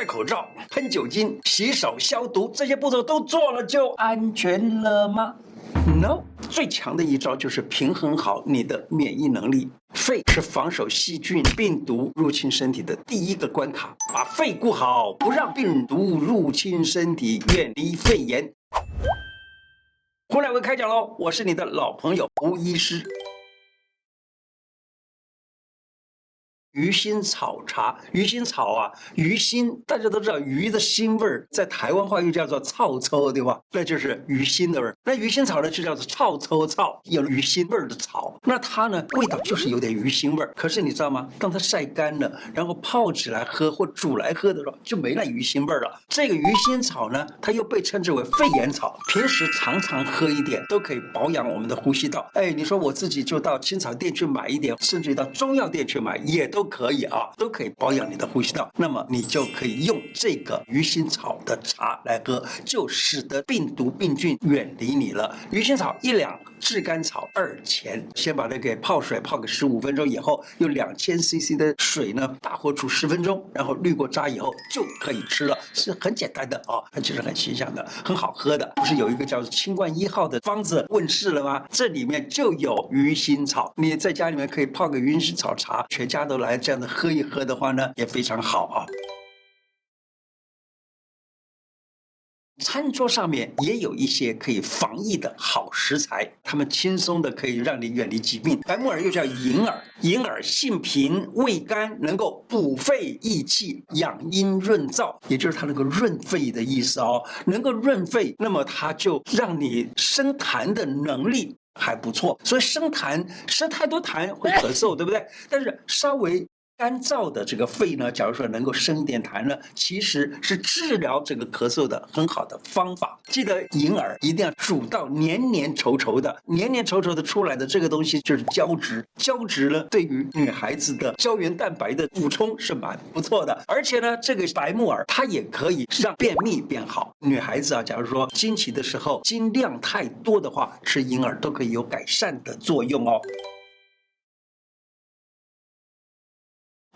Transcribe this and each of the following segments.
戴口罩、喷酒精、洗手、消毒这些步骤都做了，就安全了吗？No，最强的一招就是平衡好你的免疫能力。肺是防守细菌、病毒入侵身体的第一个关卡，把肺顾好，不让病毒入侵身体，远离肺炎。胡乃文开讲喽！我是你的老朋友吴医师。鱼腥草茶，鱼腥草啊，鱼腥大家都知道，鱼的腥味儿在台湾话又叫做臭臭，对吧？那就是鱼腥的味儿。那鱼腥草呢，就叫做臭臭草，有鱼腥味儿的草。那它呢，味道就是有点鱼腥味儿。可是你知道吗？当它晒干了，然后泡起来喝或煮来喝的时候，就没那鱼腥味儿了。这个鱼腥草呢，它又被称之为肺炎草。平时常常喝一点，都可以保养我们的呼吸道。哎，你说我自己就到青草店去买一点，甚至于到中药店去买，也都。都可以啊，都可以保养你的呼吸道。那么你就可以用这个鱼腥草的茶来喝，就使得病毒病菌远离你了。鱼腥草一两，炙甘草二钱。先把它给泡水泡个十五分钟以后，用两千 CC 的水呢，大火煮十分钟，然后滤过渣以后就可以吃了，是很简单的啊，它其实很形象的，很好喝的。不是有一个叫清冠一号的方子问世了吗？这里面就有鱼腥草，你在家里面可以泡个鱼腥草茶，全家都来。来这样的喝一喝的话呢，也非常好啊。餐桌上面也有一些可以防疫的好食材，它们轻松的可以让你远离疾病。白木耳又叫银耳，银耳性平味甘，能够补肺益气、养阴润燥，也就是它能够润肺的意思哦。能够润肺，那么它就让你生痰的能力。还不错，所以生痰，生太多痰会咳嗽，对不对？但是稍微。干燥的这个肺呢，假如说能够生一点痰呢，其实是治疗这个咳嗽的很好的方法。记得银耳一定要煮到黏黏稠稠的，黏黏稠稠的出来的这个东西就是胶质。胶质呢，对于女孩子的胶原蛋白的补充是蛮不错的。而且呢，这个白木耳它也可以让便秘变好。女孩子啊，假如说经期的时候经量太多的话，吃银耳都可以有改善的作用哦。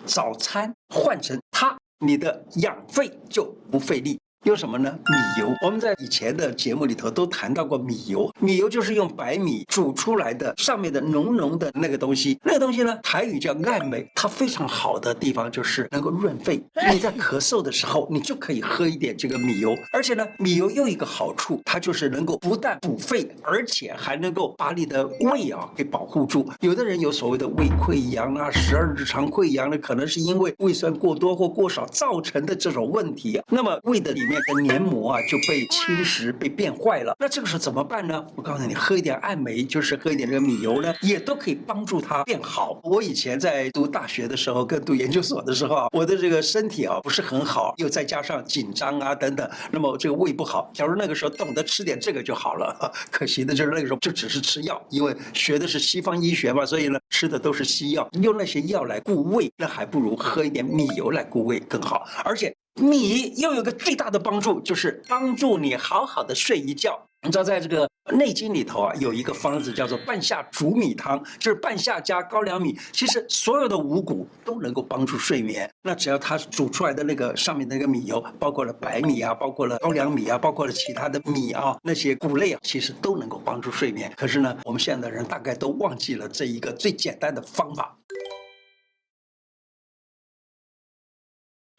早餐换成它，你的养肺就不费力。用什么呢？米油。我们在以前的节目里头都谈到过米油。米油就是用白米煮出来的，上面的浓浓的那个东西。那个东西呢，台语叫艾美。它非常好的地方就是能够润肺。你在咳嗽的时候，你就可以喝一点这个米油。而且呢，米油又一个好处，它就是能够不但补肺，而且还能够把你的胃啊给保护住。有的人有所谓的胃溃疡啊、十二指肠溃疡呢，可能是因为胃酸过多或过少造成的这种问题。那么胃的里面。的黏膜啊就被侵蚀、被变坏了。那这个时候怎么办呢？我告诉你，喝一点艾梅，就是喝一点这个米油呢，也都可以帮助它变好。我以前在读大学的时候，跟读研究所的时候啊，我的这个身体啊不是很好，又再加上紧张啊等等，那么这个胃不好。假如那个时候懂得吃点这个就好了。可惜的就是那个时候就只是吃药，因为学的是西方医学嘛，所以呢吃的都是西药，用那些药来固胃，那还不如喝一点米油来固胃更好，而且。米又有个最大的帮助，就是帮助你好好的睡一觉。你知道，在这个《内经》里头啊，有一个方子叫做半夏煮米汤，就是半夏加高粱米。其实所有的五谷都能够帮助睡眠。那只要它煮出来的那个上面那个米油，包括了白米啊，包括了高粱米啊，包括了其他的米啊，那些谷类啊，其实都能够帮助睡眠。可是呢，我们现在的人大概都忘记了这一个最简单的方法。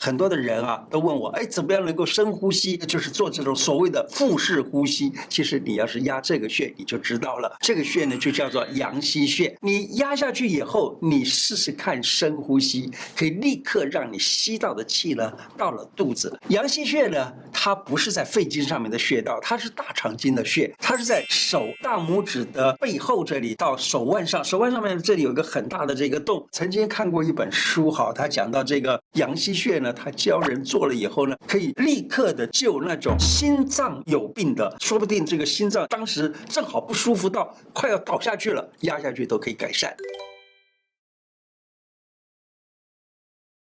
很多的人啊，都问我，哎，怎么样能够深呼吸？就是做这种所谓的腹式呼吸。其实你要是压这个穴，你就知道了。这个穴呢，就叫做阳溪穴。你压下去以后，你试试看深呼吸，可以立刻让你吸到的气呢，到了肚子。阳溪穴呢，它不是在肺经上面的穴道，它是大肠经的穴。它是在手大拇指的背后这里到手腕上，手腕上面这里有个很大的这个洞。曾经看过一本书，哈，他讲到这个阳溪穴呢。他教人做了以后呢，可以立刻的救那种心脏有病的，说不定这个心脏当时正好不舒服到快要倒下去了，压下去都可以改善。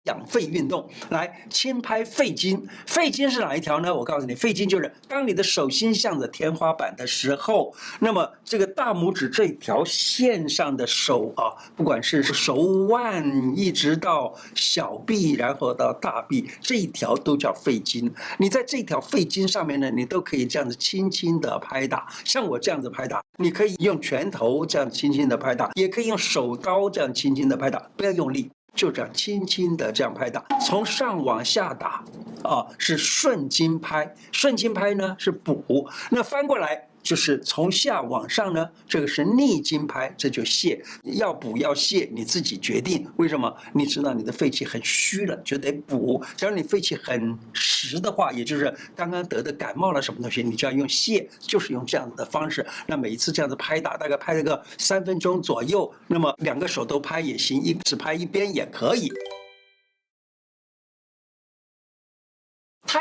养肺运动，来轻拍肺经。肺经是哪一条呢？我告诉你，肺经就是当你的手心向着天花板的时候，那么这个大拇指这条线上的手啊，不管是手腕一直到小臂，然后到大臂，这一条都叫肺经。你在这条肺经上面呢，你都可以这样子轻轻的拍打，像我这样子拍打，你可以用拳头这样轻轻的拍打，也可以用手刀这样轻轻的拍打，不要用力。就这样轻轻的这样拍打，从上往下打，啊，是顺经拍，顺经拍呢是补，那翻过来。就是从下往上呢，这个是逆经拍，这就泻，要补要泻，你自己决定。为什么？你知道你的肺气很虚了，就得补。假如你肺气很实的话，也就是刚刚得的感冒了什么东西，你就要用泻，就是用这样子的方式。那每一次这样子拍打，大概拍了个三分钟左右，那么两个手都拍也行，一只拍一边也可以。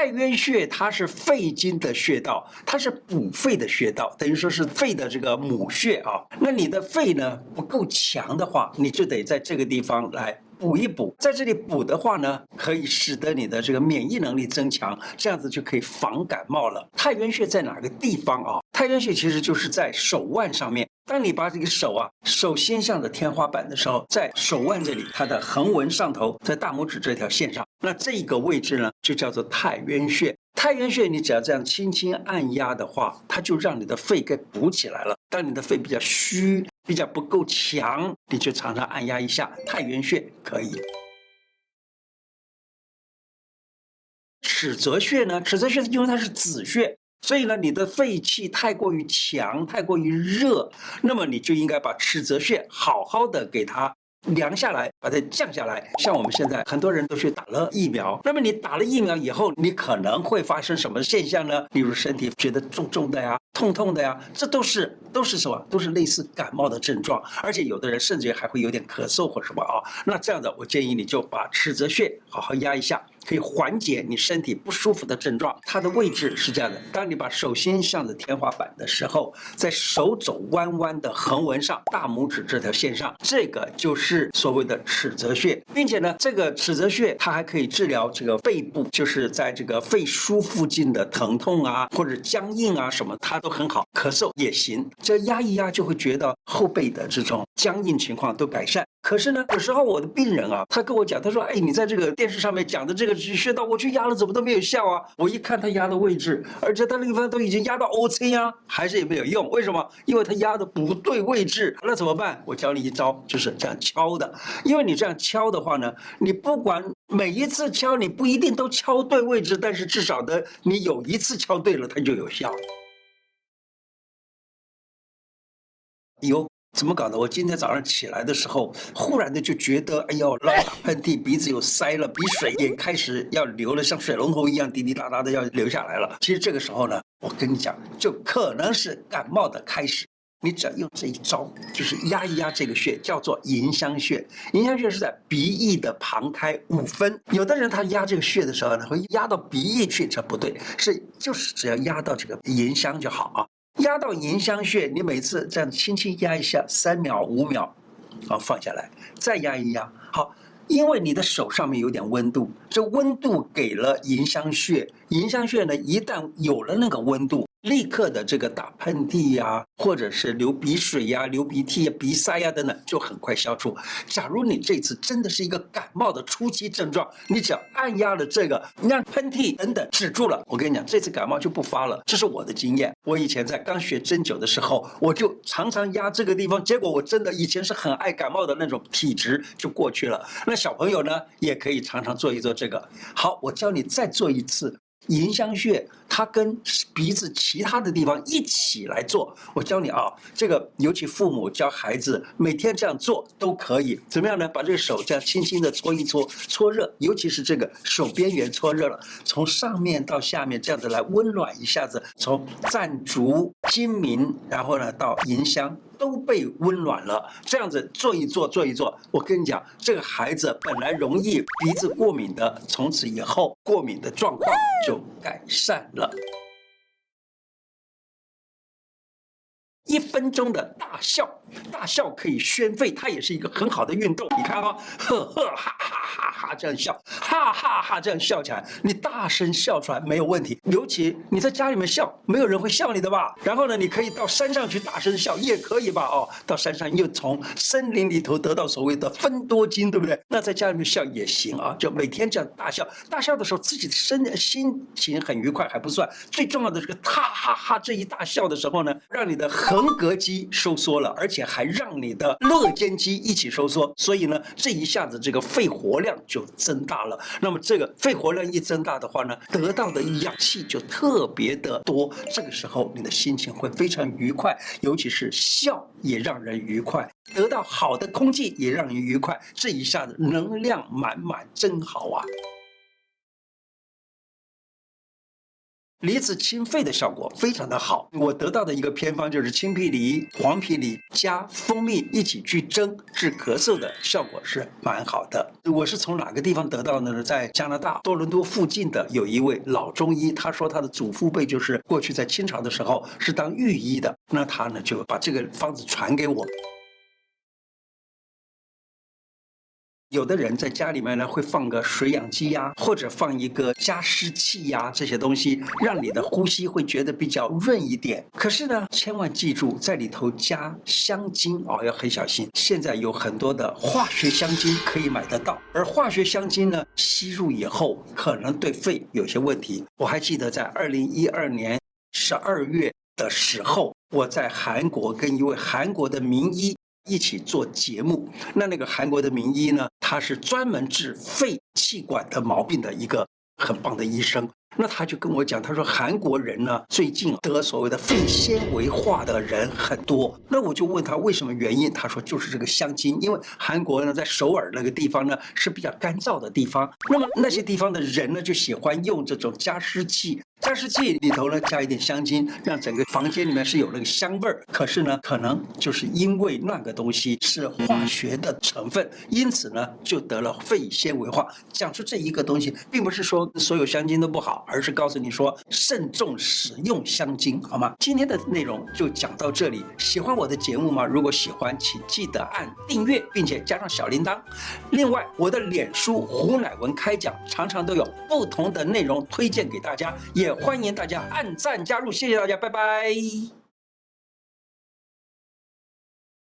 太渊穴它是肺经的穴道，它是补肺的穴道，等于说是肺的这个母穴啊。那你的肺呢不够强的话，你就得在这个地方来补一补。在这里补的话呢，可以使得你的这个免疫能力增强，这样子就可以防感冒了。太渊穴在哪个地方啊？太渊穴其实就是在手腕上面。当你把这个手啊，手心向着天花板的时候，在手腕这里，它的横纹上头，在大拇指这条线上，那这个位置呢，就叫做太渊穴。太渊穴，你只要这样轻轻按压的话，它就让你的肺给补起来了。当你的肺比较虚，比较不够强，你就常常按压一下太渊穴，可以。尺泽穴呢？尺泽穴因为它是子穴。所以呢，你的肺气太过于强，太过于热，那么你就应该把尺泽穴好好的给它凉下来，把它降下来。像我们现在很多人都去打了疫苗，那么你打了疫苗以后，你可能会发生什么现象呢？例如身体觉得重重的呀，痛痛的呀，这都是都是什么？都是类似感冒的症状，而且有的人甚至还会有点咳嗽或什么啊。那这样的，我建议你就把尺泽穴好好压一下。可以缓解你身体不舒服的症状。它的位置是这样的：当你把手心向着天花板的时候，在手肘弯弯的横纹上，大拇指这条线上，这个就是所谓的尺泽穴，并且呢，这个尺泽穴它还可以治疗这个肺部，就是在这个肺俞附近的疼痛啊，或者僵硬啊什么，它都很好。咳嗽也行，这压一压就会觉得后背的这种僵硬情况都改善。可是呢，有时候我的病人啊，他跟我讲，他说：“哎，你在这个电视上面讲的这个穴道，我去压了，怎么都没有效啊？”我一看他压的位置，而且他那个地方都已经压到 O C 啊，还是也没有用。为什么？因为他压的不对位置。那怎么办？我教你一招，就是这样敲的。因为你这样敲的话呢，你不管每一次敲，你不一定都敲对位置，但是至少的你有一次敲对了，它就有效。有。怎么搞的？我今天早上起来的时候，忽然的就觉得，哎呦，老打喷嚏，鼻子又塞了，鼻水也开始要流了，像水龙头一样滴滴答答的要流下来了。其实这个时候呢，我跟你讲，就可能是感冒的开始。你只要用这一招，就是压一压这个穴，叫做迎香穴。迎香穴是在鼻翼的旁开五分。有的人他压这个穴的时候呢，会压到鼻翼去，这不对，是就是只要压到这个迎香就好啊。压到迎香穴，你每次这样轻轻压一下，三秒五秒，好，放下来，再压一压，好，因为你的手上面有点温度，这温度给了迎香穴，迎香穴呢，一旦有了那个温度。立刻的这个打喷嚏呀，或者是流鼻水呀、流鼻涕呀、鼻塞呀等等，就很快消除。假如你这次真的是一个感冒的初期症状，你只要按压了这个，让喷嚏等等止住了，我跟你讲，这次感冒就不发了。这是我的经验。我以前在刚学针灸的时候，我就常常压这个地方，结果我真的以前是很爱感冒的那种体质就过去了。那小朋友呢，也可以常常做一做这个。好，我教你再做一次。迎香穴，它跟鼻子其他的地方一起来做。我教你啊，这个尤其父母教孩子每天这样做都可以。怎么样呢？把这个手这样轻轻的搓一搓，搓热，尤其是这个手边缘搓热了，从上面到下面这样子来温暖一下子，从赞竹、睛明，然后呢到迎香。都被温暖了，这样子做一做，做一做，我跟你讲，这个孩子本来容易鼻子过敏的，从此以后过敏的状况就改善了。一分钟的大笑，大笑可以宣肺，它也是一个很好的运动。你看啊、哦，呵呵哈哈哈哈这样笑，哈哈哈这样笑起来，你大声笑出来没有问题。尤其你在家里面笑，没有人会笑你的吧？然后呢，你可以到山上去大声笑，也可以吧？哦，到山上又从森林里头得到所谓的分多精，对不对？那在家里面笑也行啊，就每天这样大笑，大笑的时候自己的身心情很愉快还不算，最重要的这个哈哈哈这一大笑的时候呢，让你的横膈肌收缩了，而且还让你的肋间肌一起收缩，所以呢，这一下子这个肺活量就增大了。那么这个肺活量一增大的话呢，得到的氧气就特别的多，这个时候你的心情会非常愉快，尤其是笑也让人愉快，得到好的空气也让人愉快，这一下子能量满满，真好啊！离子清肺的效果非常的好，我得到的一个偏方就是青皮梨、黄皮梨加蜂蜜一起去蒸治咳嗽的效果是蛮好的。我是从哪个地方得到的呢？在加拿大多伦多附近的有一位老中医，他说他的祖父辈就是过去在清朝的时候是当御医的，那他呢就把这个方子传给我。有的人在家里面呢，会放个水氧机呀，或者放一个加湿器呀，这些东西，让你的呼吸会觉得比较润一点。可是呢，千万记住，在里头加香精哦，要很小心。现在有很多的化学香精可以买得到，而化学香精呢，吸入以后可能对肺有些问题。我还记得在二零一二年十二月的时候，我在韩国跟一位韩国的名医。一起做节目，那那个韩国的名医呢，他是专门治肺气管的毛病的一个很棒的医生。那他就跟我讲，他说韩国人呢，最近得所谓的肺纤维化的人很多。那我就问他为什么原因，他说就是这个香精，因为韩国呢在首尔那个地方呢是比较干燥的地方，那么那些地方的人呢就喜欢用这种加湿器。加湿器里头呢，加一点香精，让整个房间里面是有那个香味儿。可是呢，可能就是因为那个东西是化学的成分，因此呢，就得了肺纤维化。讲出这一个东西，并不是说所有香精都不好，而是告诉你说慎重使用香精，好吗？今天的内容就讲到这里。喜欢我的节目吗？如果喜欢，请记得按订阅，并且加上小铃铛。另外，我的脸书胡乃文开讲，常常都有不同的内容推荐给大家，也。欢迎大家按赞加入，谢谢大家，拜拜。